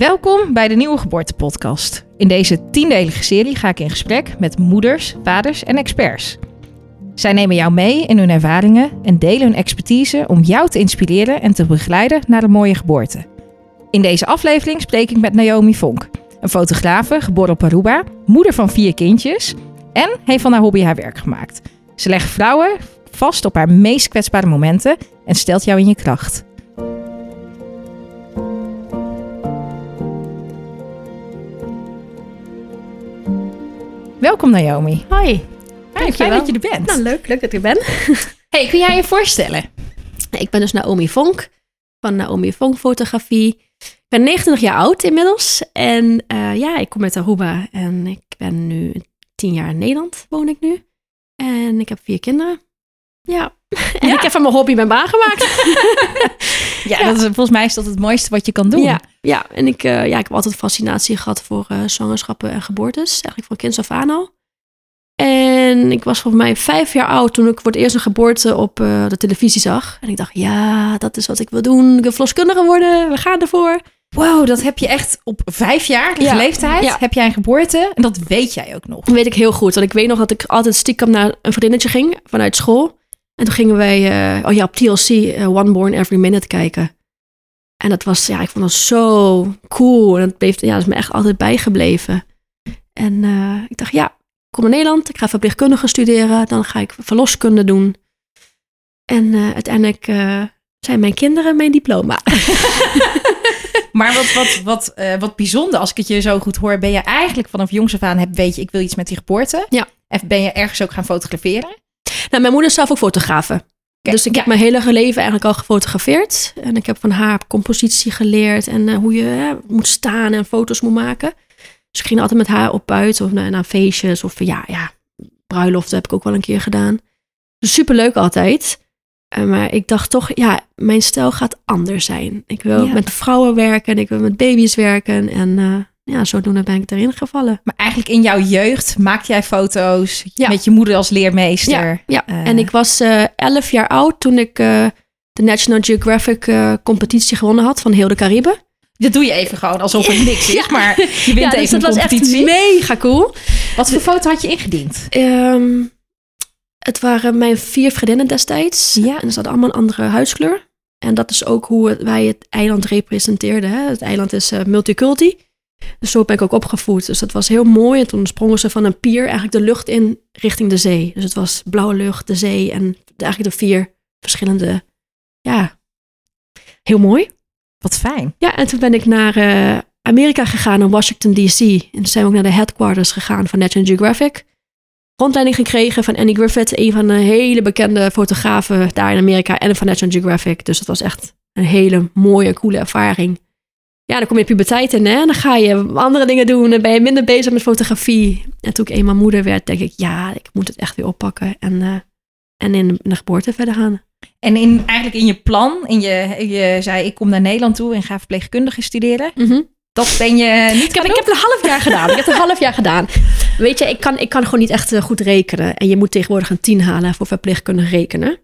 Welkom bij de Nieuwe Geboortepodcast. In deze tiendelige serie ga ik in gesprek met moeders, vaders en experts. Zij nemen jou mee in hun ervaringen en delen hun expertise om jou te inspireren en te begeleiden naar een mooie geboorte. In deze aflevering spreek ik met Naomi Vonk, een fotografe geboren op Aruba, moeder van vier kindjes en heeft van haar hobby haar werk gemaakt. Ze legt vrouwen vast op haar meest kwetsbare momenten en stelt jou in je kracht. Welkom Naomi. Hoi. Fijn, fijn dat je er bent. Nou, leuk, leuk dat ik er ben. Hey, kun jij je voorstellen? Ik ben dus Naomi Vonk van Naomi Vonk Fotografie. Ik ben 29 jaar oud inmiddels. En uh, ja, ik kom uit Aruba en ik ben nu tien jaar in Nederland, woon ik nu. En ik heb vier kinderen. Ja. En Ja. ik heb van mijn hobby mijn baan gemaakt. Ja, Ja. Dat is, volgens mij is dat het mooiste wat je kan doen. Ja, ja. en ik, eh, ja, ik heb altijd fascinatie gehad voor eh, zwangerschappen en geboortes. Eigenlijk van kinds af aan al. En ik was volgens mij vijf jaar oud toen ik voor het eerst een geboorte op eh, de televisie zag. En ik dacht, ja, dat is wat ik wil doen. Ik wil verloskundige worden. We gaan ervoor. Wow, dat heb je echt op vijfjarige Ja. leeftijd. Ja. Heb jij een geboorte en dat weet jij ook nog. Dat weet ik heel goed. Want ik weet nog dat ik altijd stiekem naar een vriendinnetje ging vanuit school. En toen gingen wij, oh ja, op TLC One Born Every Minute kijken. En dat was, ja, ik vond dat zo cool. En dat, bleef, ja, dat is me echt altijd bijgebleven. En eh, ik dacht, ja, ik kom naar Nederland. Ik ga verpleegkundige studeren. Dan ga ik verloskunde doen. En eh, uiteindelijk eh, zijn mijn kinderen mijn diploma. Maar wat, wat, wat, wat bijzonder, als ik het je zo goed hoor, ben je eigenlijk vanaf jongs af aan, heb, weet je, ik wil iets met die geboorte. Ja. En ben je ergens ook gaan fotograferen? Nou, mijn moeder is zelf ook fotografe. Dus ik heb mijn hele leven eigenlijk al gefotografeerd. En ik heb van haar compositie geleerd en eh, hoe je moet staan en foto's moet maken. Dus ik ging altijd met haar op buiten of naar, naar feestjes of ja, ja, bruiloften heb ik ook wel een keer gedaan. Dus superleuk altijd. Eh, maar ik dacht toch, ja, mijn stijl gaat anders zijn. Ik wil Ja. met vrouwen werken, ik wil met baby's werken. En eh, ja, zodoende ben ik erin gevallen. Maar eigenlijk in jouw jeugd maakte jij foto's Ja. met je moeder als leermeester. Ja, ja. Eh. en ik was 11 jaar oud toen ik eh, de National Geographic competitie gewonnen had van heel de Cariben. Dat doe je even gewoon alsof het niks is, maar je wint ja, dus even dat een was echt mega cool. Wat voor foto had je ingediend? Ehm, het waren mijn vier vriendinnen destijds. Ja. En ze hadden allemaal een andere huidskleur. En dat is ook hoe wij het eiland representeerden. Hè? Het eiland is multiculti. Dus zo ben ik ook opgevoed. Dus dat was heel mooi. En toen sprongen ze van een pier eigenlijk de lucht in richting de zee. Dus het was blauwe lucht, de zee en eigenlijk de vier verschillende... Ja, heel mooi. Wat fijn. Ja, en toen ben ik naar eh, Amerika gegaan, naar Washington D.C. En toen zijn we ook naar de headquarters gegaan van National Geographic. Rondleiding gekregen van Annie Griffith, een van de hele bekende fotografen daar in Amerika en van National Geographic. Dus dat was echt een hele mooie, coole ervaring. Ja, dan kom je puberteit in, hè? Dan ga je andere dingen doen. Dan ben je minder bezig met fotografie. En toen ik eenmaal moeder werd, denk ik, ja, ik moet het echt weer oppakken. En, eh, en in, de- geboorte verder gaan. En in, eigenlijk in je plan, in je, je zei ik kom naar Nederland toe en ga verpleegkundige studeren. Dat ben je niet Ik heb, ik heb het een half jaar gedaan. Ik heb het een half jaar gedaan. Weet je, ik kan, ik kan gewoon niet echt eh, goed rekenen. En je moet tegenwoordig een 10 halen voor verpleegkundig rekenen.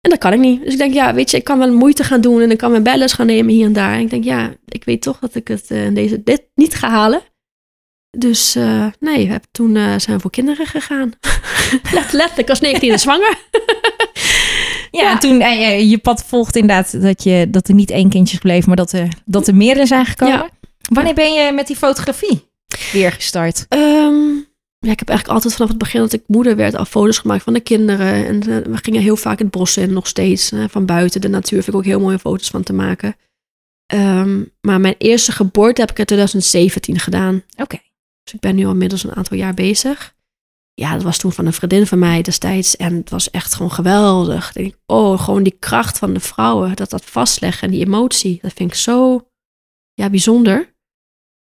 En dat kan ik niet. Dus ik denk, ja, weet je, ik kan wel moeite gaan doen. En ik kan mijn bellen gaan nemen hier en daar. En ik denk, ja, ik weet toch dat ik het eh, in deze, dit niet ga halen. Dus eh, nee, we hebben toen eh, zijn we voor kinderen gegaan. Let, letterlijk, was 19 en zwanger. Ja, Ja. en toen en je, je pad volgt inderdaad dat, je, dat er niet één kindje is gebleven, maar dat er, dat er meerdere zijn gekomen. Ja. Wanneer ben je met die fotografie weer gestart? Ehm, ja, ik heb eigenlijk altijd vanaf het begin dat ik moeder werd al foto's gemaakt van de kinderen. En eh, we gingen heel vaak het bos in, nog steeds. eh, van buiten, de natuur vind ik ook heel mooie foto's van te maken. Ehm, maar mijn eerste geboorte heb ik in 2017 gedaan. Oké. Dus ik ben nu al inmiddels een aantal jaar bezig. Ja, dat was toen van een vriendin van mij destijds. En het was echt gewoon geweldig. Ik denk, oh, gewoon die kracht van de vrouwen. Dat dat vastleggen en die emotie. Dat vind ik zo ja, bijzonder.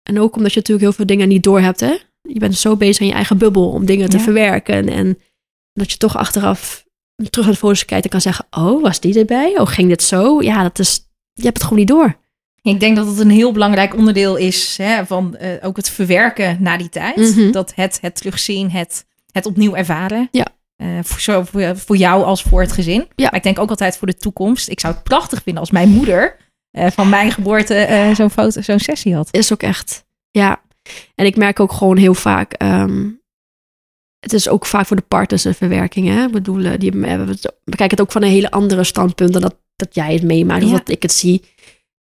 En ook omdat je natuurlijk heel veel dingen niet doorhebt, hè. Je bent zo bezig in je eigen bubbel om dingen te Ja. verwerken. En dat je toch achteraf terug naar de foto's kijkt en kan zeggen... Oh, was die erbij? Oh, ging dit zo? Ja, dat is... Je hebt het gewoon niet door. Ik denk dat het een heel belangrijk onderdeel is hè, van eh, ook het verwerken na die tijd. Mhm. Dat het, het terugzien, het, het opnieuw ervaren. Ja. Eh, voor, zo, voor, voor jou als voor het gezin. Ja. Maar ik denk ook altijd voor de toekomst. Ik zou het prachtig vinden als mijn moeder eh, van mijn geboorte zo'n foto, zo'n sessie had. Is ook echt, ja. En ik merk ook gewoon heel vaak, ehm, het is ook vaak voor de partners een verwerking. Hè? Ik bedoel, eh, die hebben het- bekijk het ook van een hele andere standpunt dan dat, dat jij het meemaakt, of dat ik het zie.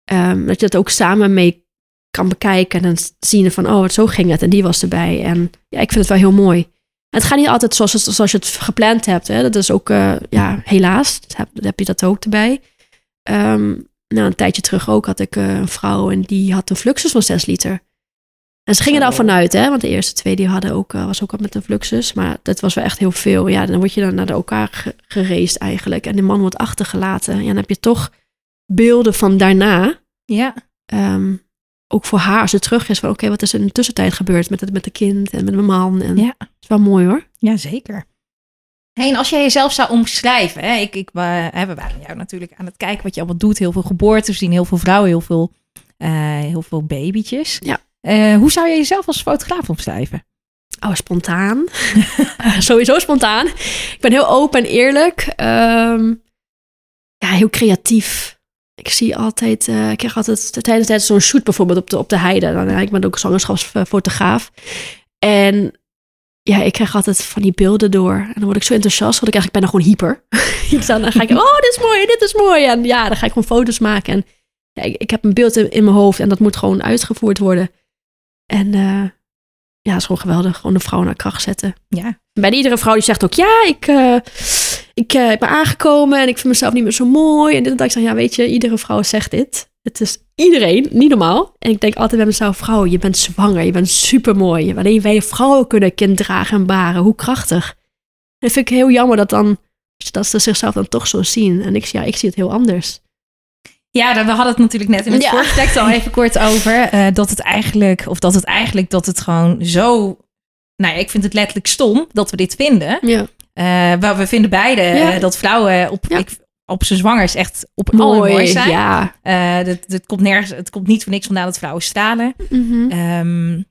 Ehm, dat je het ook samen mee kan bekijken en dan zien van, oh, zo ging het en die was erbij. En ja, ik vind het wel heel mooi. En het gaat niet altijd zoals, zoals je het gepland hebt. Hè? Dat is ook, eh, ja, helaas, heb, heb je dat ook erbij. Ehm, nou, een tijdje terug ook had ik eh, een vrouw en die had een fluxus van 6 liter. En ze gingen daar vanuit, hè? Want de eerste twee die hadden ook, eh, was ook al met een fluxus. Maar dat was wel echt heel veel. Ja, dan word je dan naar elkaar ge gereisd eigenlijk. En de man wordt achtergelaten. Ja, dan heb je toch beelden van daarna. Ja. Ehm, ook voor haar, als ze terug is van... Oké, wat is er in de tussentijd gebeurd met het, met de kind en met mijn man? En Ja. Het is wel mooi hoor. Ja, zeker. Hey, en als jij jezelf zou omschrijven, hè, ik, ik, hè, we waren jou natuurlijk aan het kijken wat je allemaal doet. Heel veel geboortes, zien heel veel vrouwen, heel veel, eh, heel veel babytjes. Ja. Eh, hoe zou je jezelf als fotograaf omschrijven? Oh, spontaan. Sowieso spontaan. Ik ben heel open en eerlijk. Ehm, ja, heel creatief. Ik zie altijd, eh, ik krijg altijd tijdens, tijdens zo'n shoot bijvoorbeeld op de, op de heide. Dan, ja, ik ben ook zwangerschapsfotograaf. En ja, ik krijg altijd van die beelden door. En dan word ik zo enthousiast, want ik eigenlijk ben dan gewoon hyper. ik dan, dan ga ik, oh, dit is mooi, dit is mooi. En ja, dan ga ik gewoon foto's maken. En ja, ik, ik heb een beeld in, in mijn hoofd en dat moet gewoon uitgevoerd worden. En eh, ja, het is gewoon geweldig. Gewoon de vrouw naar kracht zetten. Ja. Bij iedere vrouw die zegt ook, ja, ik, eh, ik eh, ben aangekomen en ik vind mezelf niet meer zo mooi. En dit en dat. Ik zeg, ja, weet je, iedere vrouw zegt dit. Het is iedereen, niet normaal. En ik denk altijd bij mezelf, vrouw, je bent zwanger, je bent supermooi. Alleen wij vrouwen kunnen kind dragen en baren. Hoe krachtig. En dat vind ik heel jammer dat dan, dat ze zichzelf dan toch zo zien. En ik, ja, ik zie het heel anders. Ja, we hadden het natuurlijk net in het Ja. al even kort over. eh, dat het eigenlijk, of dat het eigenlijk, dat het gewoon zo... Nou ja, ik vind het letterlijk stom dat we dit vinden. Ja, waar we vinden beide Ja. eh, dat vrouwen op, Ja. ik, op zijn zwangers echt op mooi, mooi zijn. Ja. Eh, dat, dat komt nergens, het komt niet voor niks vandaan dat vrouwen stralen. Mhm. Ehm,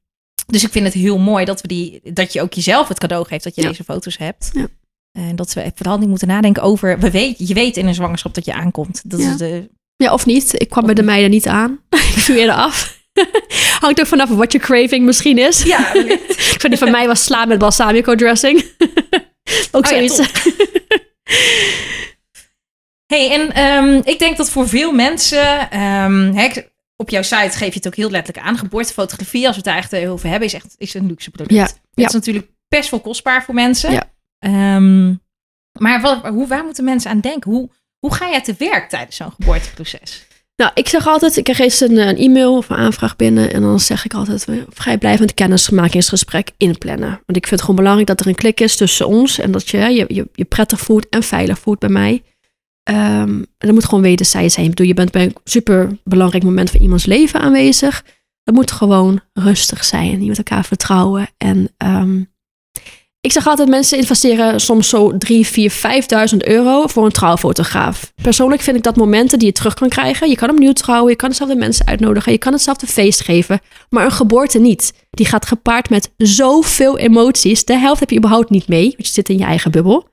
dus ik vind het heel mooi dat, we die, dat je ook jezelf het cadeau geeft dat je deze foto's hebt. Ja. En dat we vooral niet moeten nadenken over. We weet, je weet in een zwangerschap dat je aankomt. Dat is de, Ja, of niet. Ik kwam bij de meiden niet aan. ik viel eerder af. Hangt ook vanaf wat je craving misschien is. ja, Ik vind die van mij was sla met balsamico dressing. ook Oh ja. Hey, en ehm, ik denk dat voor veel mensen, ehm, hè, op jouw site geef je het ook heel letterlijk aan. Geboortefotografie, als we het daar echt over hebben, is echt is een luxe product. Ja, Het ja. is natuurlijk best wel kostbaar voor mensen. Ja. Ehm, maar wat, hoe, waar moeten mensen aan denken? Hoe, hoe ga jij te werk tijdens zo'n geboorteproces? Nou, ik zeg altijd, ik krijg eens een, een e-mail of een aanvraag binnen. En dan zeg ik altijd, we- vrijblijvend kennismakingsgesprek inplannen. Want ik vind het gewoon belangrijk dat er een klik is tussen ons. En dat je je, je, je prettig voelt en veilig voelt bij mij. Ehm, en dat moet gewoon wederzijds zijn. Ik bedoel, je bent bij een super belangrijk moment van iemands leven aanwezig. Dat moet gewoon rustig zijn. Je moet elkaar vertrouwen. En ehm, ik zeg altijd, mensen investeren soms zo 3, 4, 5.000 euro voor een trouwfotograaf. Persoonlijk vind ik dat momenten die je terug kan krijgen. Je kan opnieuw trouwen, je kan dezelfde mensen uitnodigen, je kan hetzelfde feest geven. Maar een geboorte niet. Die gaat gepaard met zoveel emoties. De helft heb je überhaupt niet mee, want je zit in je eigen bubbel.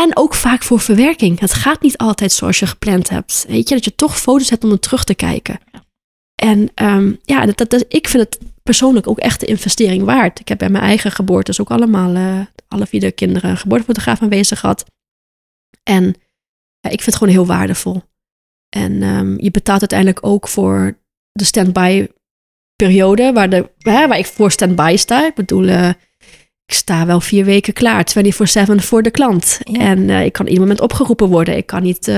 En ook vaak voor verwerking. Het gaat niet altijd zoals je gepland hebt. Weet je, dat je toch foto's hebt om er terug te kijken. En ehm, ja, dat- ik vind het persoonlijk ook echt de investering waard. Ik heb bij mijn eigen geboortes ook allemaal, eh, alle vier de kinderen, een geboortefotograaf aanwezig gehad. En ja, ik vind het gewoon heel waardevol. En ehm, je betaalt uiteindelijk ook voor de stand-by periode, waar, de, hè, waar ik voor stand-by sta. Ik bedoel, eh, ik sta wel vier weken klaar, 24-7 voor de klant. Ja. En eh, ik kan ieder moment opgeroepen worden. Ik kan niet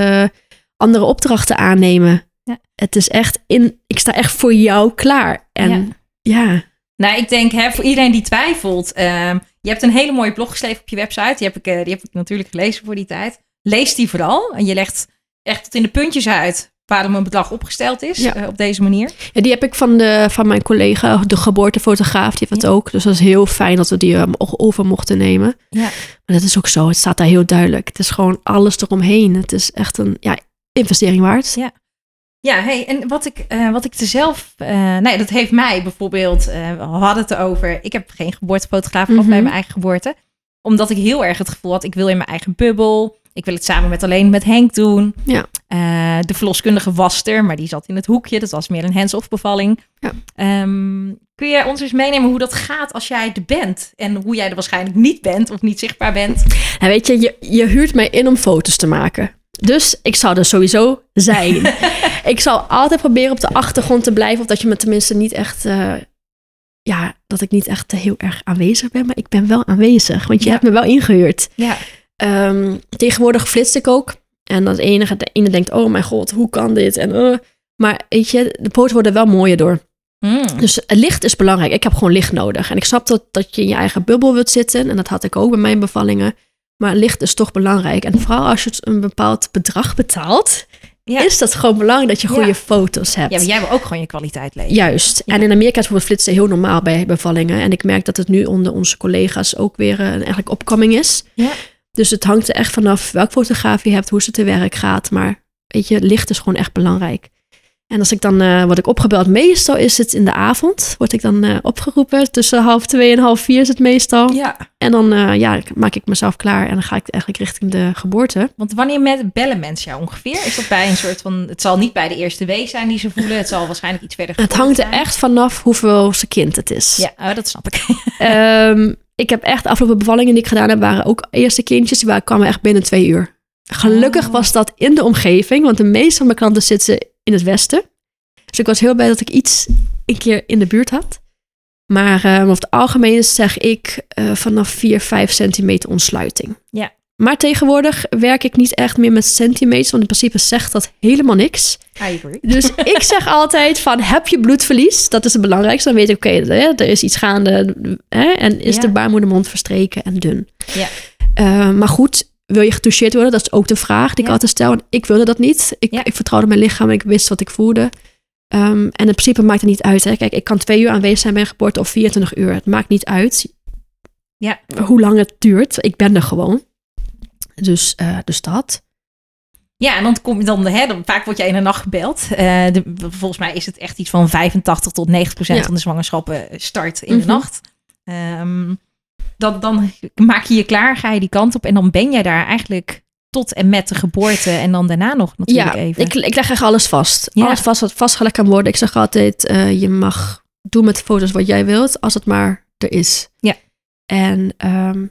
andere opdrachten aannemen. Ja. Het is echt in, ik sta echt voor jou klaar. En Ja. Nou, ik denk hè, voor iedereen die twijfelt. ehm, je hebt een hele mooie blog geschreven op je website. Die heb, ik, eh, die heb ik natuurlijk gelezen voor die tijd. Lees die vooral. En je legt echt tot in de puntjes uit waarom een bedrag opgesteld is Ja. eh, op deze manier. Ja, die heb ik van, de, van mijn collega, de geboortefotograaf, die heeft dat ook. Dus dat is heel fijn dat we die eh, over mochten nemen. Ja. Maar dat is ook zo, het staat daar heel duidelijk. Het is gewoon alles eromheen. Het is echt een ja, investering waard. Ja. Ja, hey, en wat ik, eh, wat ik er zelf... eh nee, dat heeft mij bijvoorbeeld... eh, we hadden het erover... Ik heb geen geboortefotograaf gehad Mhm. bij mijn eigen geboorte. Omdat ik heel erg het gevoel had... Ik wil in mijn eigen bubbel. Ik wil het samen met alleen met Henk doen. Ja. De verloskundige was er, maar die zat in het hoekje. Dat was meer een hands-off bevalling. Ja. Ehm, kun je ons eens meenemen hoe dat gaat als jij er bent? En hoe jij er waarschijnlijk niet bent of niet zichtbaar bent? Nou, weet je, je, je huurt mij in om foto's te maken. Dus ik zou er sowieso zijn. ik zal altijd proberen op de achtergrond te blijven. Of dat je me tenminste niet echt... eh, ja, dat ik niet echt heel erg aanwezig ben. Maar ik ben wel aanwezig. Want je Ja. hebt me wel ingehuurd. Ja. Ehm, tegenwoordig flitst ik ook. En dat enige, de ene denkt, oh mijn god, hoe kan dit? En, eh. maar weet je, de foto's worden wel mooier door. Mm. Dus licht is belangrijk. Ik heb gewoon licht nodig. En ik snap dat, dat je in je eigen bubbel wilt zitten. En dat had ik ook bij mijn bevallingen. Maar licht is toch belangrijk. En vooral als je het een bepaald bedrag betaalt, Ja. is dat gewoon belangrijk dat je goede Ja. foto's hebt. ja, maar jij wil ook gewoon je kwaliteit leven. Juist. Ja. En in Amerika is bijvoorbeeld flitsen heel normaal bij bevallingen. En ik merk dat het nu onder onze collega's ook weer een eigenlijk opkoming is. Ja. Dus het hangt er echt vanaf welk fotograaf je hebt, hoe ze te werk gaat. Maar weet je, licht is gewoon echt belangrijk. En als ik dan eh word ik opgebeld, meestal is het in de avond. Word ik dan eh, opgeroepen. Tussen half twee en half vier is het meestal. Ja, En dan eh, ja, maak ik mezelf klaar en dan ga ik eigenlijk richting de geboorte. want wanneer met bellen mensen jou ongeveer? Is dat bij een soort van... Het zal niet bij de eerste week zijn die ze voelen. Het zal waarschijnlijk iets verder Het hangt er zijn. echt vanaf hoeveel zijn kind het is. Ja, oh, dat snap ik. Ehm, ik heb echt de afgelopen bevallingen die ik gedaan heb, waren ook eerste kindjes. Die kwamen echt binnen twee uur. Gelukkig Oh. was dat in de omgeving, want de meeste van mijn klanten zitten in het westen. Dus ik was heel blij dat ik iets een keer in de buurt had. Maar ehm, over het algemeen zeg ik eh, vanaf 4, 5 centimeter ontsluiting. Ja. Maar tegenwoordig werk ik niet echt meer met centimeters, want in principe zegt dat helemaal niks. Dus ik zeg altijd van, heb je bloedverlies? Dat is het belangrijkste. Dan weet ik, oké, hè, er is iets gaande. Hè, en is Ja. de baarmoedermond verstreken en dun. Ja. Eh, maar goed, wil je getoucheerd worden? Dat is ook de vraag die ik altijd stel. En ik wilde dat niet. Ik, Ja. ik vertrouwde mijn lichaam en ik wist wat ik voelde. Ehm, en in principe maakt het niet uit. Hè. Kijk, ik kan twee uur aanwezig zijn bij een geboorte of 24 uur. Het maakt niet uit Ja. hoe lang het duurt. Ik ben er gewoon. Dus, eh, dus dat. Ja, en dan kom je dan, hè, dan vaak word jij in de nacht gebeld. Eh, de, volgens mij is het echt iets van 85 tot 90 procent Ja. van de zwangerschappen start in de Mhm. nacht. Ehm, dan, dan maak je je klaar, ga je die kant op en dan ben jij daar eigenlijk tot en met de geboorte en dan daarna nog natuurlijk ja, even. Ik, ik leg echt alles vast. Ja. Alles vast wat vastgelegd kan worden. Ik zeg altijd, eh, je mag doen met foto's wat jij wilt, als het maar er is. Ja. En ehm,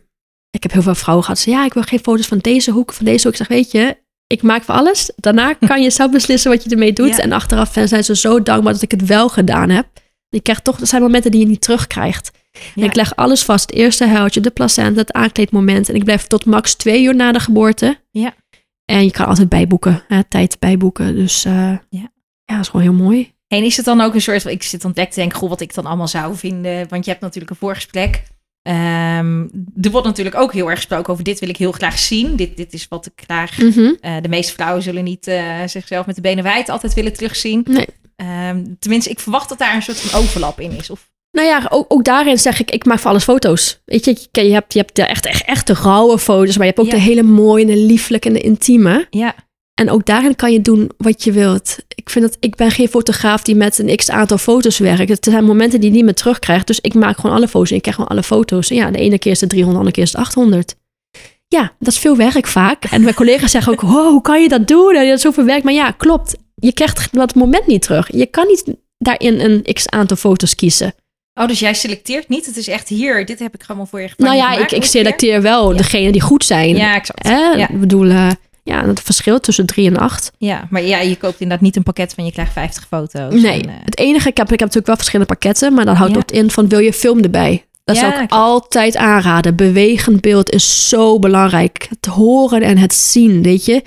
ik heb heel veel vrouwen gehad. Ze ja, ik wil geen foto's van deze hoek, van deze hoek. Ik zeg, weet je, ik maak voor alles. Daarna kan je zelf beslissen wat je ermee doet. Ja. En achteraf zijn ze zo dankbaar dat ik het wel gedaan heb. Je krijgt toch, er zijn momenten die je niet terugkrijgt. En ik leg alles vast. Het eerste huiltje, de placenta, het aankleedmoment. En ik blijf tot max twee uur na de geboorte. Ja. En je kan altijd bijboeken, hè, tijd bijboeken. Dus eh, Ja. ja. dat is gewoon heel mooi. En is het dan ook een soort van, ik zit aan het te denken, goh, wat ik dan allemaal zou vinden. Want je hebt natuurlijk een voorgesprek. Ehm, er wordt natuurlijk ook heel erg gesproken over dit wil ik heel graag zien. Dit, dit is wat ik graag... Eh, de meeste vrouwen zullen niet eh, zichzelf met de benen wijd altijd willen terugzien. Nee. Ehm, tenminste, ik verwacht dat daar een soort van overlap in is. Of, Nou ja, ook, ook daarin zeg ik, ik maak voor alles foto's. Weet je, je, hebt, je hebt de echt, echt, echt de rauwe foto's, maar je hebt ook Ja. de hele mooie en de lieflijke en de intieme. ja, En ook daarin kan je doen wat je wilt. Ik vind dat ik ben geen fotograaf die met een x aantal foto's werkt. Het zijn momenten die je niet meer terugkrijgt. Dus ik maak gewoon alle foto's en ik krijg gewoon alle foto's. En ja, de ene keer is het 300, de andere keer is het 800. Ja, dat is veel werk vaak. En mijn collega's zeggen ook, wow, hoe kan je dat doen? En dat is zoveel werk. Maar ja, klopt. Je krijgt dat moment niet terug. Je kan niet daarin een x aantal foto's kiezen. Oh, dus jij selecteert niet? Het is echt hier, dit heb ik gewoon voor je van Nou ja, gemaakt ik, selecteer wel Ja. degene die goed zijn. Ja, exact. Hè? Ja. Ik bedoel, eh, ja, het verschil tussen drie en acht. Ja, maar ja, je koopt inderdaad niet een pakket van je krijgt 50 foto's. Nee, En, eh, het enige, ik heb, ik heb natuurlijk wel verschillende pakketten, maar dat houdt Ja. ook in van wil je film erbij? Dat Ja, zou ik klopt. altijd aanraden. Bewegend beeld is zo belangrijk. Het horen en het zien, weet je.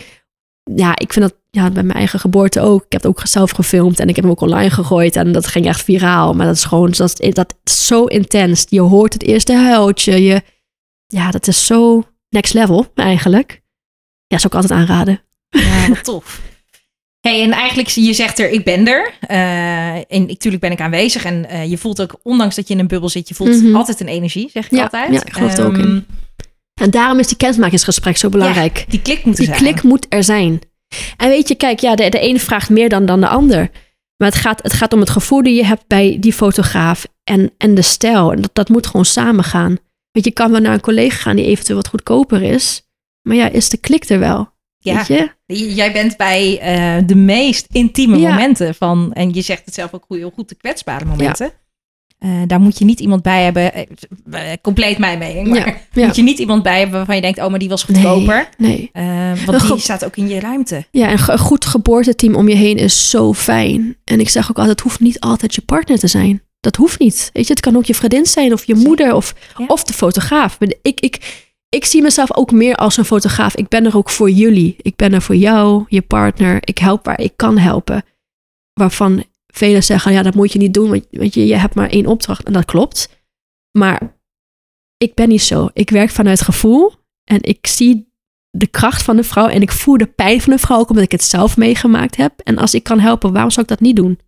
Ja, ik vind dat ja, bij mijn eigen geboorte ook. Ik heb het ook zelf gefilmd en ik heb hem ook online gegooid. En dat ging echt viraal. Maar dat is gewoon dat, is- dat is zo intens. Je hoort het eerste huiltje. Je, ja, dat is zo next level eigenlijk. Ja, zou ik altijd aanraden. Ja, wat tof. Hey, en eigenlijk, je zegt er, ik ben er. Eh, en natuurlijk ben ik aanwezig. En eh, je voelt ook, ondanks dat je in een bubbel zit, je voelt Mhm. altijd een energie, zeg ik Ja, altijd. ja, ik geloof er ook in. Ehm, En daarom is die kennismakingsgesprek zo belangrijk. Die klik moet er Die zijn. klik moet er zijn. En weet je, kijk, ja, de, de ene vraagt meer dan, dan de ander. Maar het gaat, het gaat om het gevoel die je hebt bij die fotograaf en, en de stijl. En dat, dat moet gewoon samen gaan. Weet je, kan wel naar een collega gaan die eventueel wat goedkoper is. Maar ja, is de klik er wel? Ja. Weet je? Jij bent bij eh, de meest intieme Ja. momenten van, en je zegt het zelf ook heel goed, de kwetsbare momenten. Eh, daar moet je niet iemand bij hebben, eh, eh, compleet mijn mening, maar Ja, ja. moet je niet iemand bij hebben waarvan je denkt, oh, maar die was goedkoper. Nee. Want die staat ook in je ruimte. Ja, een, goed geboorteteam om je heen is zo fijn. En ik zeg ook altijd, het hoeft niet altijd je partner te zijn. Dat hoeft niet. Weet je, het kan ook je vriendin zijn of je moeder of, Ja. of de fotograaf. Ik, ik, ik zie mezelf ook meer als een fotograaf. Ik ben er ook voor jullie. Ik ben er voor jou, je partner. Ik help waar ik kan helpen. Waarvan velen zeggen, ja, dat moet je niet doen, want je, je hebt maar één opdracht. En dat klopt. Maar ik ben niet zo. Ik werk vanuit gevoel en ik zie de kracht van de vrouw en ik voel de pijn van de vrouw ook omdat ik het zelf meegemaakt heb. En als ik kan helpen, waarom zou ik dat niet doen?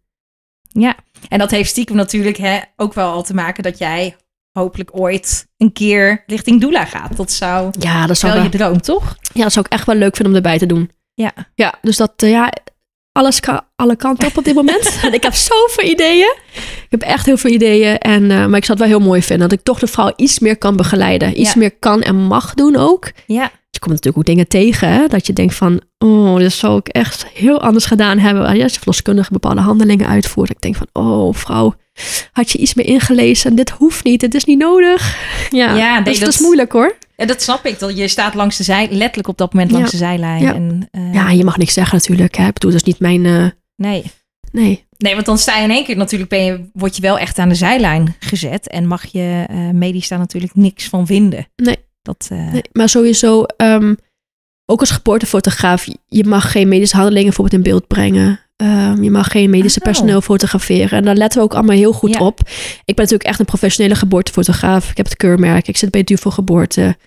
Ja, en dat heeft stiekem natuurlijk hè, ook wel al te maken dat jij hopelijk ooit een keer richting Doula gaat. Dat zou Ja, dat zou, wel wel, je droom, toch? ja, dat zou ik echt wel leuk vinden om erbij te doen. Ja. Ja, dus dat, eh, ja, alles kan alle kanten op op dit moment. en ik heb zoveel ideeën. Ik heb echt heel veel ideeën. En, eh, maar ik zou het wel heel mooi vinden dat ik toch de vrouw iets meer kan begeleiden. Iets Ja. meer kan en mag doen ook. Ja, Je komt natuurlijk ook dingen tegen, hè? dat je denkt van, oh, dit zou ik echt heel anders gedaan hebben. Ja, als je verloskundige bepaalde handelingen uitvoert. Ik denk van, oh, vrouw, had je iets meer ingelezen? Dit hoeft niet, dit is niet nodig. Ja, Ja, nee, dat, is, dat is dat- moeilijk hoor. En dat snap ik. Dat je staat langs de zij, letterlijk op dat moment langs Ja. de zijlijn. Ja. En, eh, Ja, je mag niks zeggen natuurlijk. Hè? Ik bedoel, dat is niet mijn, eh, Nee. nee. Nee, want dan sta je in één keer natuurlijk, ben je, word je wel echt aan de zijlijn gezet. En mag je eh medisch daar natuurlijk niks van vinden. Nee. Dat, nee. Maar sowieso, ehm, ook als geboortefotograaf, je mag geen medische handelingen bijvoorbeeld in beeld brengen. Ehm, je mag geen medische Oh. personeel fotograferen. En daar letten we ook allemaal heel goed Ja. op. Ik ben natuurlijk echt een professionele geboortefotograaf. Ik heb het keurmerk. Ik zit bij Duvel Geboorte.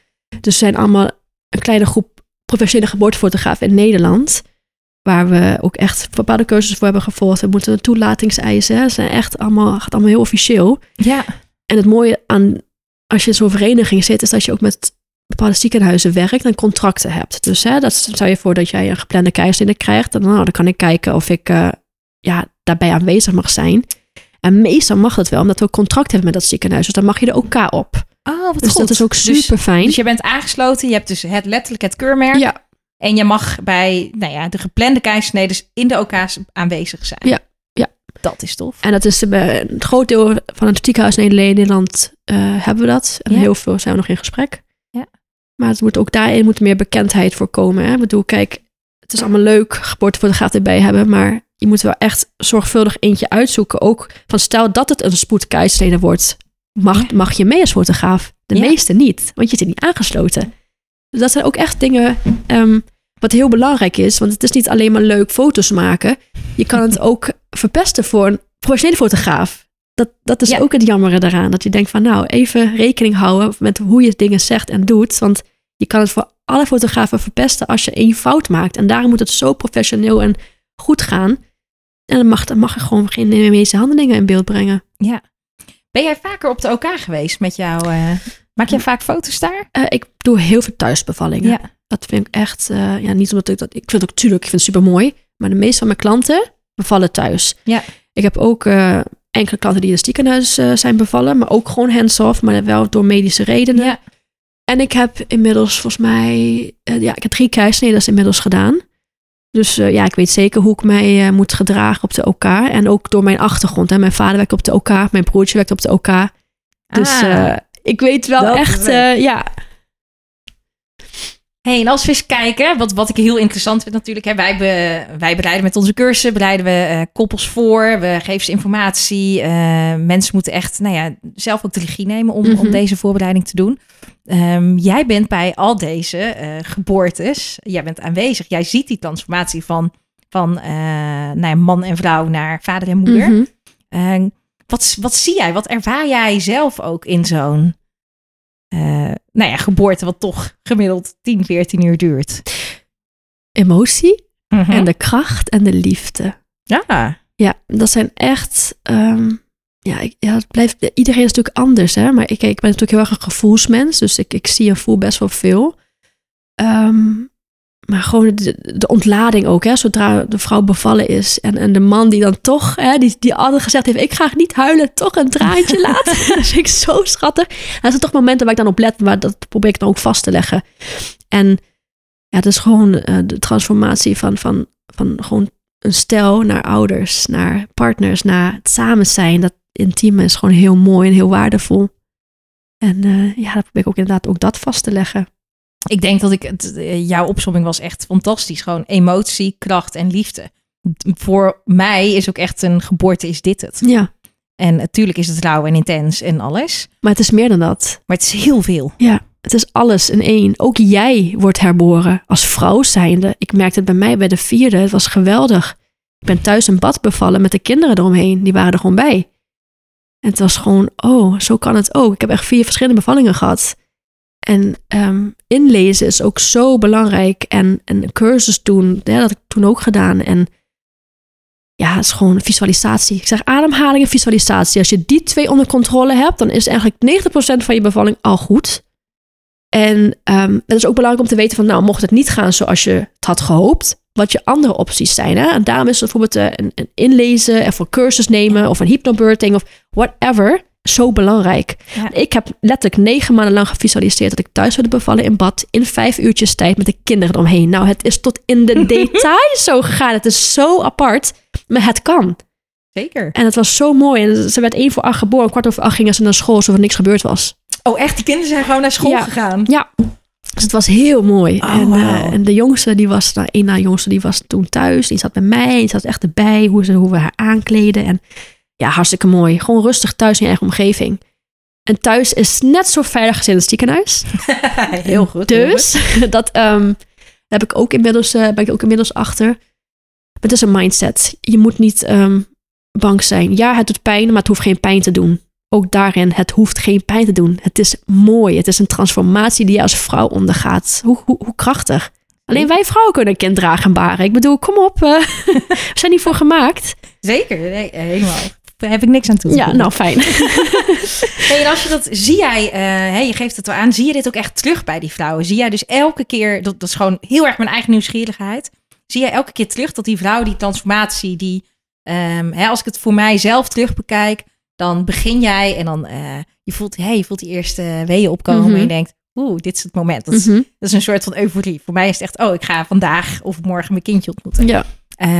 Dus zijn allemaal een kleine groep professionele geboortefotografen in Nederland. Waar we ook echt bepaalde cursussen voor hebben gevolgd. We moeten een toelatingseisen. Ze zijn echt allemaal, gaat allemaal heel officieel. ja. En het mooie aan als je in zo'n vereniging zit, is dat je ook met bepaalde ziekenhuizen werkt en contracten hebt. Dus hè, dat stel je voor dat jij een geplande keizersnede krijgt. Dan, nou, dan kan ik kijken of ik eh, ja, daarbij aanwezig mag zijn. En meestal mag dat wel, omdat we een contract hebben met dat ziekenhuis. Dus dan mag je er ook K op. Oh, wat Dus goed. dat is ook Dus- super fijn. Dus je bent aangesloten, je hebt dus het letterlijk het keurmerk. ja, En je mag bij nou ja, de geplande keizersnedes in de OK's aanwezig zijn. Ja, ja. Dat is tof. en dat is bij een groot deel van het ziekenhuis in Nederland eh, hebben we dat. En Ja. heel veel zijn we nog in gesprek. Ja. Maar het moet ook daarin moet meer bekendheid voorkomen. Hè? Ik bedoel, kijk, het is allemaal leuk geboortefotograaf erbij hebben, maar je moet wel echt zorgvuldig eentje uitzoeken. Ook van stel dat het een spoedkeizersnede wordt, mag, Ja. mag je mee als fotograaf? De Ja. meeste niet, want je zit niet aangesloten. Dus dat zijn ook echt dingen ehm, wat heel belangrijk is, want het is niet alleen maar leuk foto's maken. Je kan het ook verpesten voor een professionele fotograaf. Dat, dat is Ja. ook het jammere daaraan. Dat je denkt van nou, even rekening houden met hoe je dingen zegt en doet. Want je kan het voor alle fotografen verpesten als je één fout maakt. En daarom moet het zo professioneel en goed gaan. En dan mag, dan mag er gewoon geen medische handelingen in beeld brengen. Ben jij vaker op de OK geweest met jou? eh, maak jij vaak foto's daar? Eh, ik doe heel veel thuisbevallingen. Dat vind ik echt, eh, ja, niet omdat ik dat, ik vind het ook natuurlijk, ik vind het super mooi. Maar de meeste van mijn klanten bevallen thuis. Ja. Ik heb ook enkele klanten die in het ziekenhuis zijn bevallen, maar ook gewoon hands-off, maar wel door medische redenen. Ja. En ik heb inmiddels volgens mij, ja, ik heb drie keizersneden inmiddels gedaan. Dus eh, ja, ik weet zeker hoe ik mij eh, moet gedragen op de OK. En ook door mijn achtergrond. Hè. Mijn vader werkt op de OK, mijn broertje werkt op de OK. Dus Ah. eh, ik weet wel echt, ja, Hey, en als we eens kijken, wat, wat ik heel interessant vind natuurlijk. Hè, wij, be, wij bereiden met onze cursussen, bereiden we koppels voor. We geven ze informatie. mensen moeten echt nou ja, zelf ook de regie nemen om, om Mhm. deze voorbereiding te doen. Ehm, jij bent bij al deze eh, geboortes, jij bent aanwezig. Jij ziet die transformatie van, van eh, nou ja, man en vrouw naar vader en moeder. Mhm. Eh, wat, wat zie jij? Wat ervaar jij zelf ook in zo'n eh, nou ja, geboorte, wat toch gemiddeld 10, 14 uur duurt? emotie Mhm. en de kracht en de liefde. Ja, Ja, dat zijn echt. ehm, ja, ik, ja, het blijft, iedereen is natuurlijk anders, hè? Maar ik, ik ben natuurlijk heel erg een gevoelsmens, dus ik, ik zie en voel best wel veel. Ehm, maar gewoon de, de ontlading ook, hè? Zodra de vrouw bevallen is en, en de man die dan toch, hè, die, die altijd gezegd heeft: Ik ga niet huilen, toch een traantje laat. dat vind ik zo schattig. En er zijn toch momenten waar ik dan op let, maar dat probeer ik dan ook vast te leggen. En ja, het is gewoon eh, de transformatie van, van, van gewoon een stel naar ouders, naar partners, naar het samen zijn. Dat intieme is gewoon heel mooi en heel waardevol. En uh, ja, dat probeer ik ook inderdaad ook dat vast te leggen. Ik denk dat ik het, eh, jouw opzomming was echt fantastisch. Gewoon emotie, kracht en liefde. Voor mij is ook echt een geboorte is dit het. Ja. En natuurlijk is het rauw en intens en alles. Maar het is meer dan dat. Maar het is heel veel. Ja, het is alles in één. Ook jij wordt herboren als vrouw zijnde. Ik merkte het bij mij bij de vierde. Het was geweldig. Ik ben thuis een bad bevallen met de kinderen eromheen. Die waren er gewoon bij. En het was gewoon, oh, zo kan het ook. Ik heb echt vier verschillende bevallingen gehad. En ehm, inlezen is ook zo belangrijk. En, en een cursus doen, dat heb ik toen ook gedaan. En ja, het is gewoon visualisatie. Ik zeg ademhaling en visualisatie. Als je die twee onder controle hebt, dan is eigenlijk 90% van je bevalling al goed. En um, het is ook belangrijk om te weten van, nou, mocht het niet gaan zoals je het had gehoopt, wat je andere opties zijn. Hè? En daarom is bijvoorbeeld uh, een, een, inlezen, of een cursus nemen, of een hypnobirthing, of whatever, zo belangrijk. Ja. Ik heb letterlijk negen maanden lang gevisualiseerd dat ik thuis wilde bevallen in bad in vijf uurtjes tijd met de kinderen eromheen. Nou, het is tot in de details zo gegaan. Het is zo apart, maar het kan. Zeker. En het was zo mooi. En ze werd één voor acht geboren. Kwart over acht gingen ze naar school alsof er niks gebeurd was. Oh, echt? Die kinderen zijn gewoon naar school ja. gegaan? Ja. Dus het was heel mooi. Oh, en, wow. uh, en de jongste, die was, nou, één na jongste, die was toen thuis. Die zat bij mij. Die zat echt erbij. Hoe, ze, hoe we haar aankleden. En ja, hartstikke mooi. Gewoon rustig thuis in je eigen omgeving. En thuis is net zo veilig als in het ziekenhuis. heel goed. Dus, heel goed. dat um, heb ik ook inmiddels, uh, ben ik ook inmiddels achter. Maar het is een mindset. Je moet niet um, bang zijn. Ja, het doet pijn, maar het hoeft geen pijn te doen. Ook daarin, het hoeft geen pijn te doen. Het is mooi. Het is een transformatie die je als vrouw ondergaat. Hoe, hoe, hoe krachtig. Alleen wij vrouwen kunnen een kind dragen en baren. Ik bedoel, kom op. Uh, we zijn niet voor gemaakt. Zeker, nee, helemaal. Daar heb ik niks aan toe. Ja, nou fijn. hey, en als je dat zie jij, uh, hey, je geeft het wel aan, zie je dit ook echt terug bij die vrouwen? Zie jij dus elke keer, dat, dat is gewoon heel erg mijn eigen nieuwsgierigheid. Zie jij elke keer terug dat die vrouw, die transformatie, die, um, hè, als ik het voor mijzelf terug bekijk, dan begin jij en dan uh, je voelt, hey, je voelt die eerste weeën opkomen mm -hmm. en je denkt, oeh, dit is het moment. Dat is, mm -hmm. dat is een soort van euforie. Voor mij is het echt, oh, ik ga vandaag of morgen mijn kindje ontmoeten. Ja.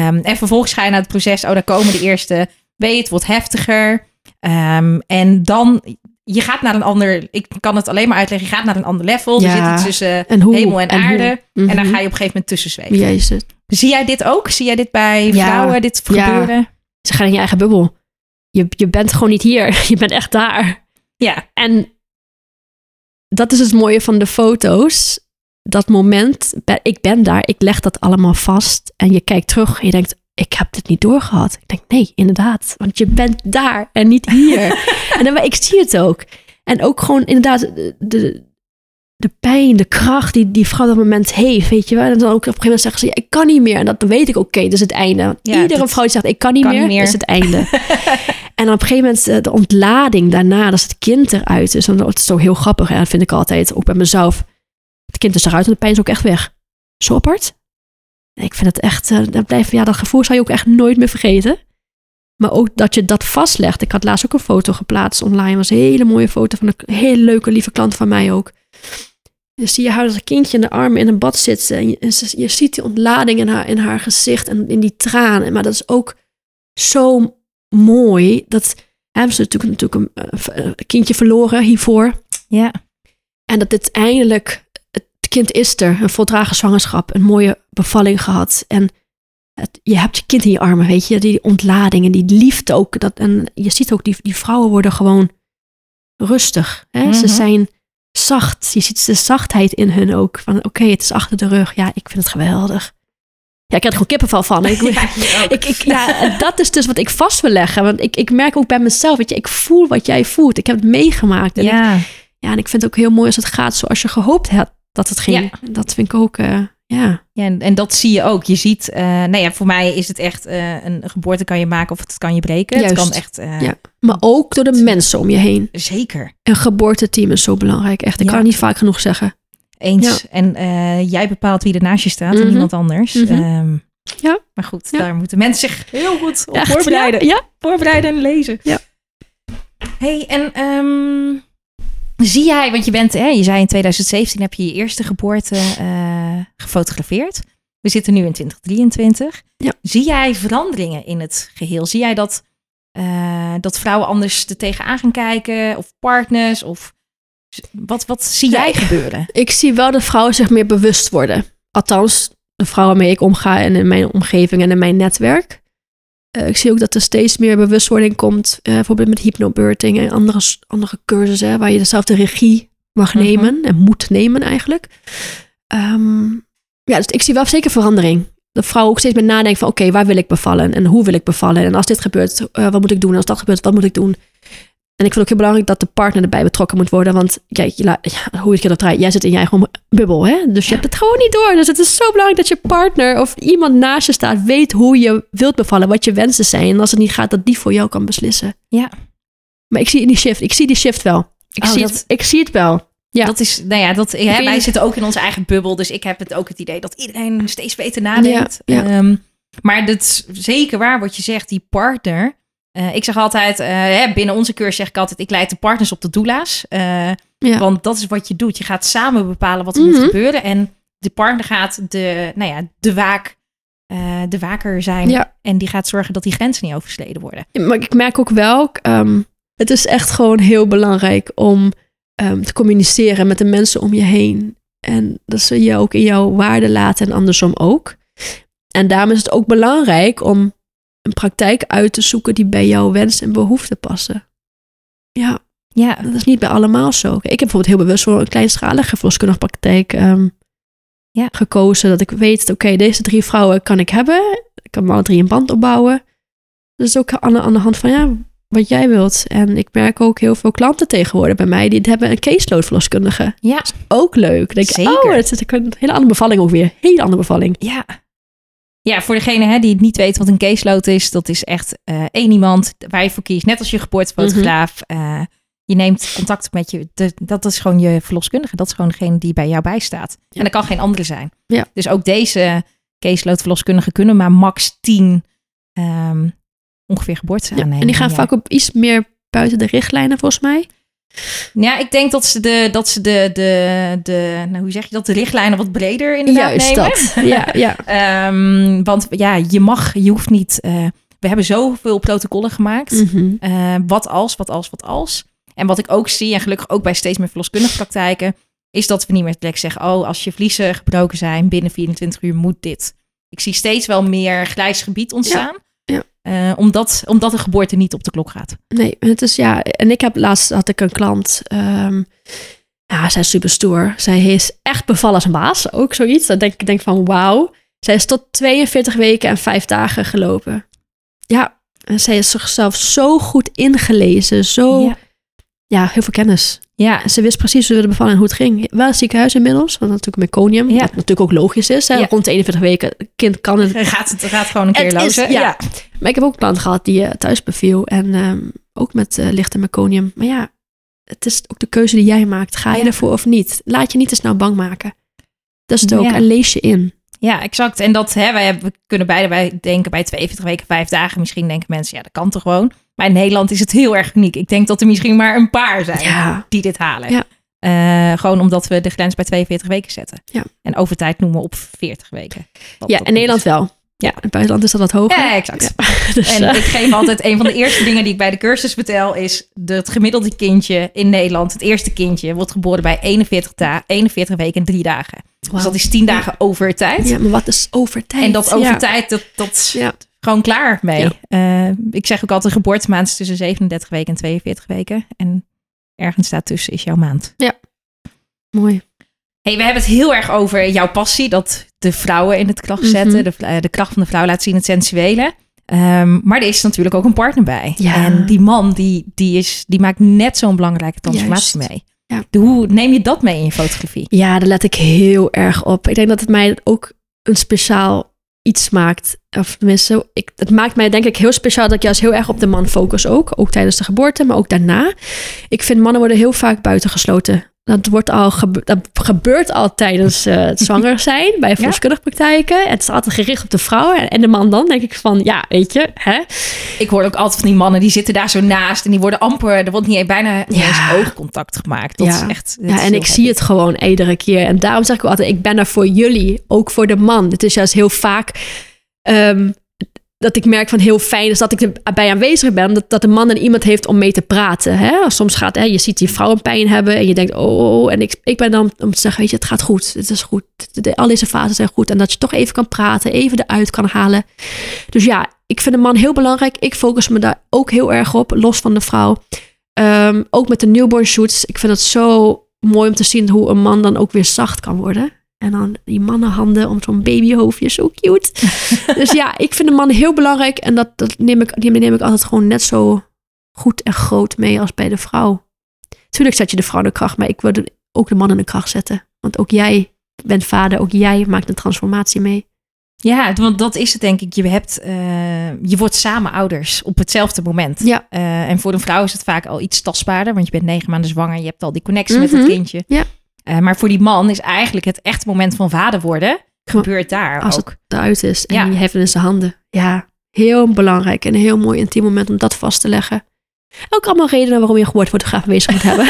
Um, en vervolgens ga je naar het proces, oh, daar komen de eerste weeën, het wordt heftiger. Um, en dan, je gaat naar een ander, ik kan het alleen maar uitleggen, je gaat naar een ander level. Ja. Er zit tussen en hoe, hemel en, en aarde. En dan Mhm. ga je op een gegeven moment tussen zweven. Jezus. Zie jij dit ook? Zie jij dit bij Ja. vrouwen, dit Ja. gebeuren? Ze gaan in je eigen bubbel. Je, je bent gewoon niet hier. Je bent echt daar. Ja. En dat is het mooie van de foto's. Dat moment, ik ben daar, ik leg dat allemaal vast. En je kijkt terug en je denkt, ik heb dit niet doorgehad. Ik denk, nee, inderdaad. Want je bent daar en niet hier. en dan, maar ik zie het ook. En ook gewoon inderdaad de, de, de pijn, de kracht die die vrouw op dat moment heeft. Weet je wel. En dan ook op een gegeven moment zeggen ze, ja, ik kan niet meer. En dat dan weet ik, oké, dat is het einde. Want Ja, Iedere vrouw die zegt, ik kan niet, kan meer, niet meer. is het einde. En dan op een gegeven moment eh, de ontlading daarna, dat het kind eruit is. En dat is zo heel grappig. Hè? Dat vind ik altijd, ook bij mezelf. Het kind is eruit en de pijn is ook echt weg. Zo apart. Ik vind het echt, eh, dat, blijft, ja, dat gevoel zou je ook echt nooit meer vergeten. Maar ook dat je dat vastlegt. Ik had laatst ook een foto geplaatst online. Dat was een hele mooie foto van een hele leuke, lieve klant van mij ook. Dan zie je haar als kindje in de armen in een bad zitten. En je, en ze- je ziet die ontlading in haar, in haar gezicht en in die tranen. Maar dat is ook zo mooi. Dat hebben ze natuurlijk, natuurlijk een, eh, een kindje verloren hiervoor. Ja. En dat dit eindelijk, het kind is er, een voldragen zwangerschap, een mooie bevalling gehad. En het, je hebt je kind in je armen, weet je, die ontlading en die liefde ook. Dat, en je ziet ook, die, die vrouwen worden gewoon rustig. Hè? Ze Mhm. zijn zacht. Je ziet de zachtheid in hun ook. Van oké, het is achter de rug. Ja, ik vind het geweldig. Ja, ik heb er gewoon kippenval van. Ik, ik, ik, ja, dat is dus wat ik vast wil leggen. Want ik, ik merk ook bij mezelf, weet je, ik voel wat jij voelt. Ik heb het meegemaakt. En ik- Ja. ja, en ik vind het ook heel mooi als het gaat zoals je gehoopt hebt dat het ging. Dat vind ik ook, eh, ja. Ja, en, en dat zie je ook. Je ziet, eh nou ja, voor mij is het echt eh, een geboorte kan je maken of het kan je breken. Juist. Het kan echt, Ja. Maar ook door de mensen om je heen. zeker, Een geboorteteam is zo belangrijk. Echt, ik Ja. kan het niet vaak genoeg zeggen. Eens. En eh, jij bepaalt wie er naast je staat en Mhm. niemand anders. Mhm. Ehm, Ja. Maar goed, Ja. daar moeten mensen zich heel goed op Echt, voorbereiden. Ja, ja. Voorbereiden en lezen. Ja. hey, en ehm, zie jij, want je bent, hè, je zei in 2017 heb je je eerste geboorte eh, gefotografeerd. We zitten nu in 2023. Ja. Zie jij veranderingen in het geheel? Zie jij dat, eh, dat vrouwen anders er tegenaan gaan kijken? Of partners? Of wat, wat zie jij gebeuren? Ik zie wel dat vrouwen zich meer bewust worden. Althans, de vrouwen waarmee ik omga en in mijn omgeving en in mijn netwerk. Eh, ik zie ook dat er steeds meer bewustwording komt. eh, bijvoorbeeld met hypnobirthing en andere, andere cursussen. hè, waar je dezelfde regie mag Mhm. nemen en moet nemen eigenlijk. Ehm, ja, dus ik zie wel zeker verandering. Dat vrouwen ook steeds meer nadenken van... oké, waar wil ik bevallen en hoe wil ik bevallen? En als dit gebeurt, eh, wat moet ik doen? En als dat gebeurt, wat moet ik doen? En ik vind ook heel belangrijk dat de partner erbij betrokken moet worden. Want kijk, je ja, hoe je het dat draait, jij zit in je eigen bubbel, hè? Dus je hebt het gewoon niet door. Dus het is zo belangrijk dat je partner of iemand naast je staat, weet hoe je wilt bevallen, wat je wensen zijn. En als het niet gaat, dat die voor jou kan beslissen. Ja. Maar ik zie die shift, ik zie die shift wel. Ik, Oh, zie, dat- het, ik zie het wel. Ja. Dat is, nou ja, dat, hè, wij zitten ook in onze eigen bubbel. Dus ik heb het ook het idee dat iedereen steeds beter nadenkt. Ja, ja. Ehm, maar dat is zeker waar wat je zegt, die partner. Eh, ik zeg altijd, eh, hè, binnen onze cursus zeg ik altijd, ik leid de partners op de doula's. Ja. Want dat is wat je doet. Je gaat samen bepalen wat er Mhm. moet gebeuren. En de partner gaat de, nou ja, de, waak, de waker zijn. Ja. En die gaat zorgen dat die grenzen niet overschreden worden. Maar ik merk ook wel, ehm, het is echt gewoon heel belangrijk om ehm, te communiceren met de mensen om je heen. En dat ze je ook in jouw waarde laten en andersom ook. En daarom is het ook belangrijk om een praktijk uit te zoeken die bij jouw wens en behoeften passen. Ja, Ja, dat is niet bij allemaal zo. Ik heb bijvoorbeeld heel bewust voor een kleinschalige verloskundige praktijk ehm, Ja. gekozen. Dat ik weet, oké, deze drie vrouwen kan ik hebben. Ik kan me alle drie een band opbouwen. Dus ook aan de, aan de hand van, ja, wat jij wilt. En ik merk ook heel veel klanten tegenwoordig bij mij. Die hebben een caseload verloskundige. ja, Ook leuk. Ik Denk, ik, Zeker. Oh, het is een hele andere bevalling ook weer. Hele andere bevalling. ja. Ja, voor degene hè, die het niet weet wat een caseload is, dat is echt eh, één iemand waar je voor kiest. Net als je geboortefotograaf. eh, je neemt contact op met je. de- dat is gewoon je verloskundige. Dat is gewoon degene die bij jou bijstaat. Ja. En dat kan geen andere zijn. Ja. Dus ook deze caseload verloskundigen kunnen maar max 10 ehm, ongeveer geboortes Ja, aannemen. en die gaan vaak ook iets meer buiten de richtlijnen, volgens mij. Ja, ik denk dat ze de, dat ze de, de, de nou, hoe zeg je dat, de richtlijnen wat breder inderdaad Juist nemen. dat. Ja, ja. Ehm, want ja, je mag, je hoeft niet. eh, we hebben zoveel protocollen gemaakt. Mhm. Eh, wat als, wat als, wat als. En wat ik ook zie, en gelukkig ook bij steeds meer verloskundige praktijken, is dat we niet meer direct zeggen: Oh, als je vliezen gebroken zijn binnen 24 uur moet dit. Ik zie steeds wel meer grijs gebied ontstaan. ja. Eh, omdat, omdat de geboorte niet op de klok gaat. Nee, het is ja. En ik heb laatst had ik een klant. ehm, ja, zij is super stoer. Zij is echt bevallen als een baas. Ook zoiets. Dan denk ik denk van wauw. Zij is tot 42 weken en 5 dagen gelopen. Ja, en zij is zichzelf zo goed ingelezen. Zo, ja, Ja. heel veel kennis. Ja, ze wist precies hoe de bevalling en hoe het ging. Wel ziekenhuis inmiddels, want natuurlijk meconium. Ja. Wat natuurlijk ook logisch is. Hè? Ja. Rond de 41 weken, kind kan het gaat het gaat gewoon een keer lozen. ja. Maar ik heb ook een klant gehad die eh, thuis beviel. En ehm, ook met eh, lichte meconium. Maar ja, het is ook de keuze die jij maakt. Ga je ervoor of niet? Laat je niet te snel bang maken. Dat is het ook. En lees je in. Ja, exact. En dat hè, wij hebben, we kunnen beide bij denken bij 42 weken, 5 dagen. Misschien denken mensen, ja, dat kan toch gewoon. Maar in Nederland is het heel erg uniek. Ik denk dat er misschien maar een paar zijn Ja. die dit halen. Ja. Eh, gewoon omdat we de grens bij 42 weken zetten. Ja. En over tijd noemen we op 40 weken. Ja, in Nederland wel. Ja, in het buitenland is dat wat hoger. Ja, exact. Dus, En eh, ik geef altijd een van de eerste dingen die ik bij de cursus vertel is dat het gemiddelde kindje in Nederland, het eerste kindje, wordt geboren bij 41, da 41 weken en 3 dagen. Dus dat is 10 dagen over tijd. Ja, maar wat is over tijd? En dat over tijd, dat, dat. Gewoon klaar mee. Ja. Eh, ik zeg ook altijd, geboortemaand is tussen 37 weken en 42 weken. En ergens daartussen is jouw maand. Mooi. hey, we hebben het heel erg over jouw passie. Dat de vrouwen in het kracht Mhm. zetten. de, eh, de kracht van de vrouw laat zien, het sensuele. Ehm, maar er is natuurlijk ook een partner bij. Ja. En die man, die, die, is, die maakt net zo'n belangrijke transformatie Juist. mee. Ja. De- Hoe neem je dat mee in je fotografie? Ja, daar let ik heel erg op. Ik denk dat het mij ook een speciaal iets maakt. Of tenminste, ik, het maakt mij denk ik heel speciaal dat ik juist heel erg op de man focus ook. Ook tijdens de geboorte, maar ook daarna. Ik vind mannen worden heel vaak buitengesloten dat, wordt al gebe- dat gebeurt al tijdens eh, het zwanger zijn bij verloskundige praktijken. Het is altijd gericht op de vrouw en, en de man dan. denk ik van, ja, weet je, hè? Ik hoor ook altijd van die mannen die zitten daar zo naast en die worden amper, er wordt niet bijna niet Ja. eens oogcontact gemaakt. Dat Ja. is echt. dat Ja, is en ik zie het gewoon iedere keer. En daarom zeg ik ook altijd, ik ben er voor jullie, ook voor de man. Het is juist heel vaak ehm, dat ik merk van heel fijn is dat ik erbij aanwezig ben. Dat, dat de man en iemand heeft om mee te praten. Hè? Soms gaat, hè, je ziet die vrouw een pijn hebben en je denkt, oh, oh, oh. en ik, ik ben dan om te zeggen, weet je, het gaat goed. Het is goed. De- al deze fases zijn goed. En dat je toch even kan praten, even eruit kan halen. Dus ja, ik vind de man heel belangrijk. Ik focus me daar ook heel erg op, los van de vrouw. Ehm, ook met de newborn shoots. Ik vind het zo mooi om te zien hoe een man dan ook weer zacht kan worden. En dan die mannenhanden om zo'n babyhoofdje, zo cute. dus ja, ik vind de man heel belangrijk. En dat, dat neem ik, die neem ik altijd gewoon net zo goed en groot mee als bij de vrouw. Tuurlijk zet je de vrouw in de kracht, maar ik wil ook de man in de kracht zetten. Want ook jij bent vader, ook jij maakt een transformatie mee. Ja, want dat is het denk ik. Je, hebt, eh, je wordt samen ouders op hetzelfde moment. Ja. Eh, en voor een vrouw is het vaak al iets tastbaarder, want je bent negen maanden zwanger. Je hebt al die connectie met Mhm. het kindje. Ja. Eh, maar voor die man is eigenlijk het echte moment van vader worden, gebeurt daar Als ook. het eruit is en Ja. je heeft het in zijn handen. Ja, heel belangrijk en een heel mooi intiem moment om dat vast te leggen. Ook allemaal redenen waarom je een geboortefotograaf bezig moet hebben.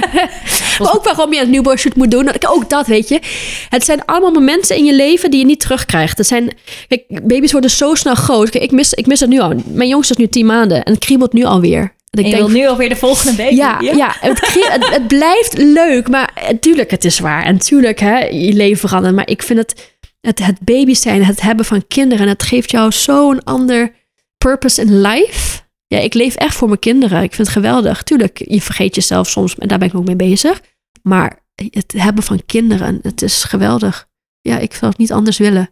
maar ook waarom je een newborn shoot moet doen. Ook dat, weet je. Het zijn allemaal momenten in je leven die je niet terugkrijgt. Dat zijn, kijk, baby's worden zo snel groot. Kijk, ik, mis, ik mis het nu al. Mijn jongste is nu tien maanden en het kriebelt nu alweer. En ik En je wil nu alweer de volgende baby. ja, ja. Het, krie- het, het blijft leuk, maar natuurlijk, het is zwaar. En tuurlijk, hè, je leven verandert. Maar ik vind het, het, het baby zijn, het hebben van kinderen, het geeft jou zo'n ander purpose in life. Ja, ik leef echt voor mijn kinderen. Ik vind het geweldig. Tuurlijk, je vergeet jezelf soms, en daar ben ik ook mee bezig. Maar het hebben van kinderen, het is geweldig. Ja, ik zou het niet anders willen.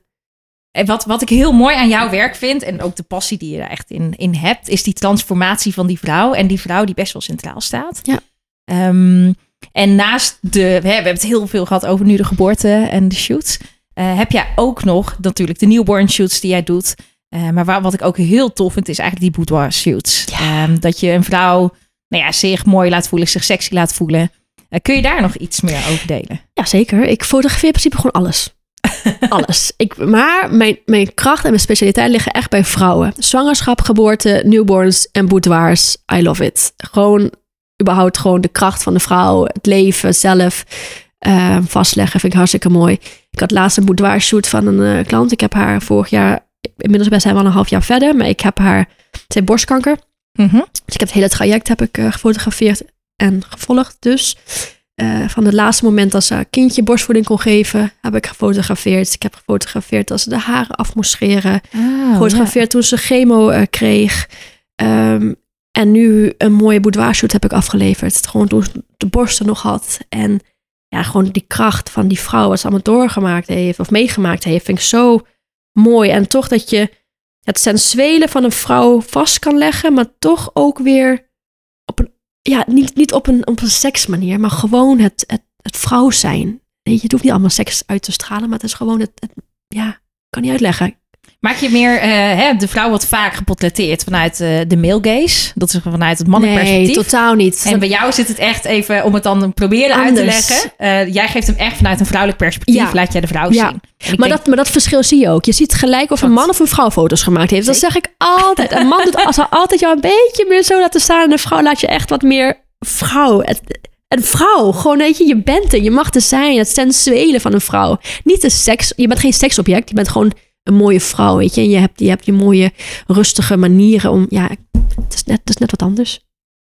En wat, wat ik heel mooi aan jouw werk vind, en ook de passie die je er echt in, in hebt, is die transformatie van die vrouw. En die vrouw die best wel centraal staat. Ja. Ehm, en naast de, hè, we hebben het heel veel gehad over nu de geboorte en de shoots. eh, heb jij ook nog natuurlijk de newborn shoots die jij doet. Eh, maar waar, wat ik ook heel tof vind, is eigenlijk die boudoir shoots. Ehm, dat je een vrouw nou ja, zich mooi laat voelen, zich sexy laat voelen. Eh, kun je daar nog iets meer over delen? Ja, zeker. Ik fotografeer in principe gewoon alles. Alles. Ik, maar mijn, mijn kracht en mijn specialiteit liggen echt bij vrouwen. Zwangerschap, geboorte, newborns en boudoirs. I love it. Gewoon, überhaupt gewoon de kracht van de vrouw, het leven zelf eh, vastleggen vind ik hartstikke mooi. Ik had laatst een boudoir shoot van een eh, klant. Ik heb haar vorig jaar, inmiddels ben zij wel een half jaar verder, maar ik heb haar, heeft borstkanker. Mhm. Dus ik heb het hele traject heb ik, eh, gefotografeerd en gevolgd. Dus eh, van het laatste moment dat ze haar kindje borstvoeding kon geven, heb ik gefotografeerd. Ik heb gefotografeerd als ze de haren af moest scheren. Oh, gefotografeerd toen ze chemo eh, kreeg. Ehm, en nu een mooie boudoir shoot heb ik afgeleverd. Gewoon toen ze de borsten nog had. En ja, gewoon die kracht van die vrouw, wat ze allemaal doorgemaakt heeft of meegemaakt heeft, vind ik zo mooi. En toch dat je het sensuele van een vrouw vast kan leggen, maar toch ook weer ja, niet, niet op een, op een seksmanier, maar gewoon het, het, het vrouw zijn. Je, hoeft niet allemaal seks uit te stralen, maar het is gewoon het, het ja, kan niet uitleggen. Maak je meer, eh, hè, de vrouw wordt vaak gepotletteerd vanuit eh, de male gaze. Dat is vanuit het mannelijk Nee, perspectief. totaal niet. En bij jou zit het echt even, om het dan proberen uit te leggen. eh, jij geeft hem echt vanuit een vrouwelijk perspectief, Ja. laat jij de vrouw Ja. zien. Maar denk- dat, maar dat verschil zie je ook. Je ziet gelijk of een man of een vrouw foto's gemaakt heeft. Dat zeg ik altijd. Een man doet als altijd jou een beetje meer zo laten staan. En een vrouw laat je echt wat meer vrouw. Het- Een vrouw, gewoon weet je, je bent er. Je mag er zijn. Het sensuele van een vrouw. Niet de seks. Je bent geen seksobject. Je bent gewoon een mooie vrouw, weet je. En je hebt, je hebt je mooie, rustige manieren om... Ja, het is net, het is net wat anders.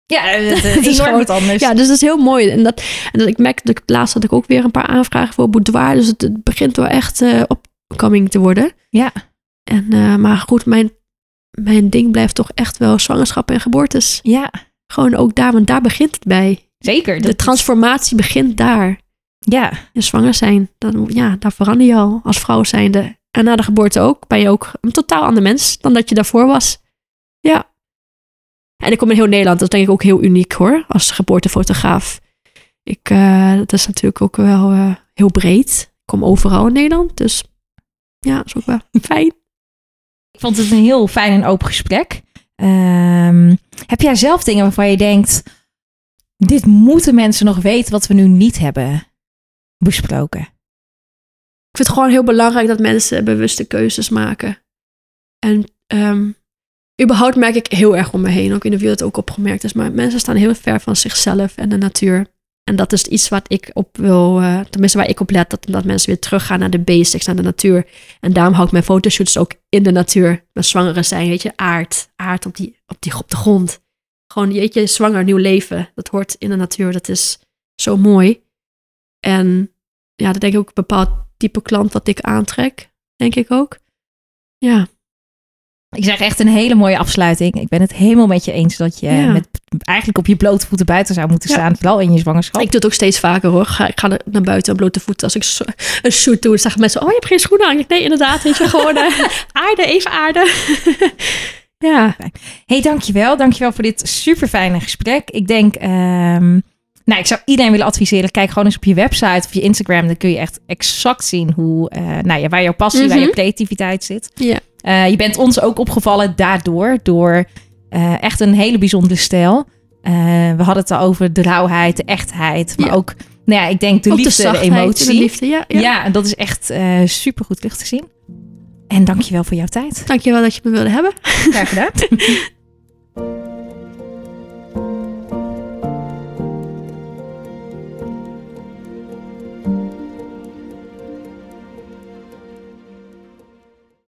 ja, het, het, Het is enorm gewoon- wat anders. Ja, dus dat is heel mooi. En, dat, en dat, ik merk dat ik laatst had ik ook weer een paar aanvragen voor boudoir. Dus het, het begint wel echt eh opkoming te worden. Ja. En, eh, maar goed, mijn, mijn ding blijft toch echt wel zwangerschap en geboortes. ja, Gewoon ook daar, want daar begint het bij. zeker. De transformatie begint daar. ja, Je zwanger zijn, dan, ja, daar verander je al als vrouw zijnde. Na de geboorte ook, ben je ook een totaal ander mens dan dat je daarvoor was. Ja. En ik kom in heel Nederland, dat denk ik ook heel uniek hoor, als geboortefotograaf. Ik, eh, dat is natuurlijk ook wel eh, heel breed. Ik kom overal in Nederland, dus ja, dat is ook wel fijn. ik vond het een heel fijn en open gesprek. Ehm, heb jij zelf dingen waarvan je denkt... dit moeten mensen nog weten wat we nu niet hebben besproken? Ik vind het gewoon heel belangrijk dat mensen bewuste keuzes maken. En um, überhaupt merk ik heel erg om me heen. Ook in de wereld ook opgemerkt is. Maar mensen staan heel ver van zichzelf en de natuur. En dat is iets wat ik op wil, uh, tenminste waar ik op let, dat, dat mensen weer teruggaan naar de basics, naar de natuur. En daarom hou ik mijn fotoshoots ook in de natuur. Mijn zwangere zijn, weet je, aard, aard op, die, op, die, op de grond. Gewoon, weet je, zwanger, nieuw leven. Dat hoort in de natuur, dat is zo mooi. En ja, dat denk ik ook bepaald type klant wat ik aantrek, denk ik ook. Ja. Ik zeg echt een hele mooie afsluiting. Ik ben het helemaal met je eens dat je met, eigenlijk op je blote voeten buiten zou moeten staan. Vooral in je zwangerschap. Ik doe het ook steeds vaker hoor. Ga, ik ga naar buiten op blote voeten. Als ik een shoot doe, dan zeggen mensen: Oh, je hebt geen schoenen aan. Nee, inderdaad. Weet je, gewoon uh, aarde, even aarde. ja. Hey, dankjewel. Dankjewel voor dit super fijne gesprek. Ik denk. Um, nou, ik zou iedereen willen adviseren. Kijk gewoon eens op je website of je Instagram. Dan kun je echt exact zien hoe, uh, nou ja, waar jouw passie, waar je mhm. creativiteit zit. Ja. Uh, je bent ons ook opgevallen daardoor, door uh, echt een hele bijzondere stijl. we hadden het al over de rauwheid, de echtheid, maar ook, nou ja, ik denk de liefde, de, de emotie. De liefde, ja, ja. dat is echt super goed terug te zien. En dankjewel voor jouw tijd. Dankjewel dat je me wilde hebben. Graag gedaan.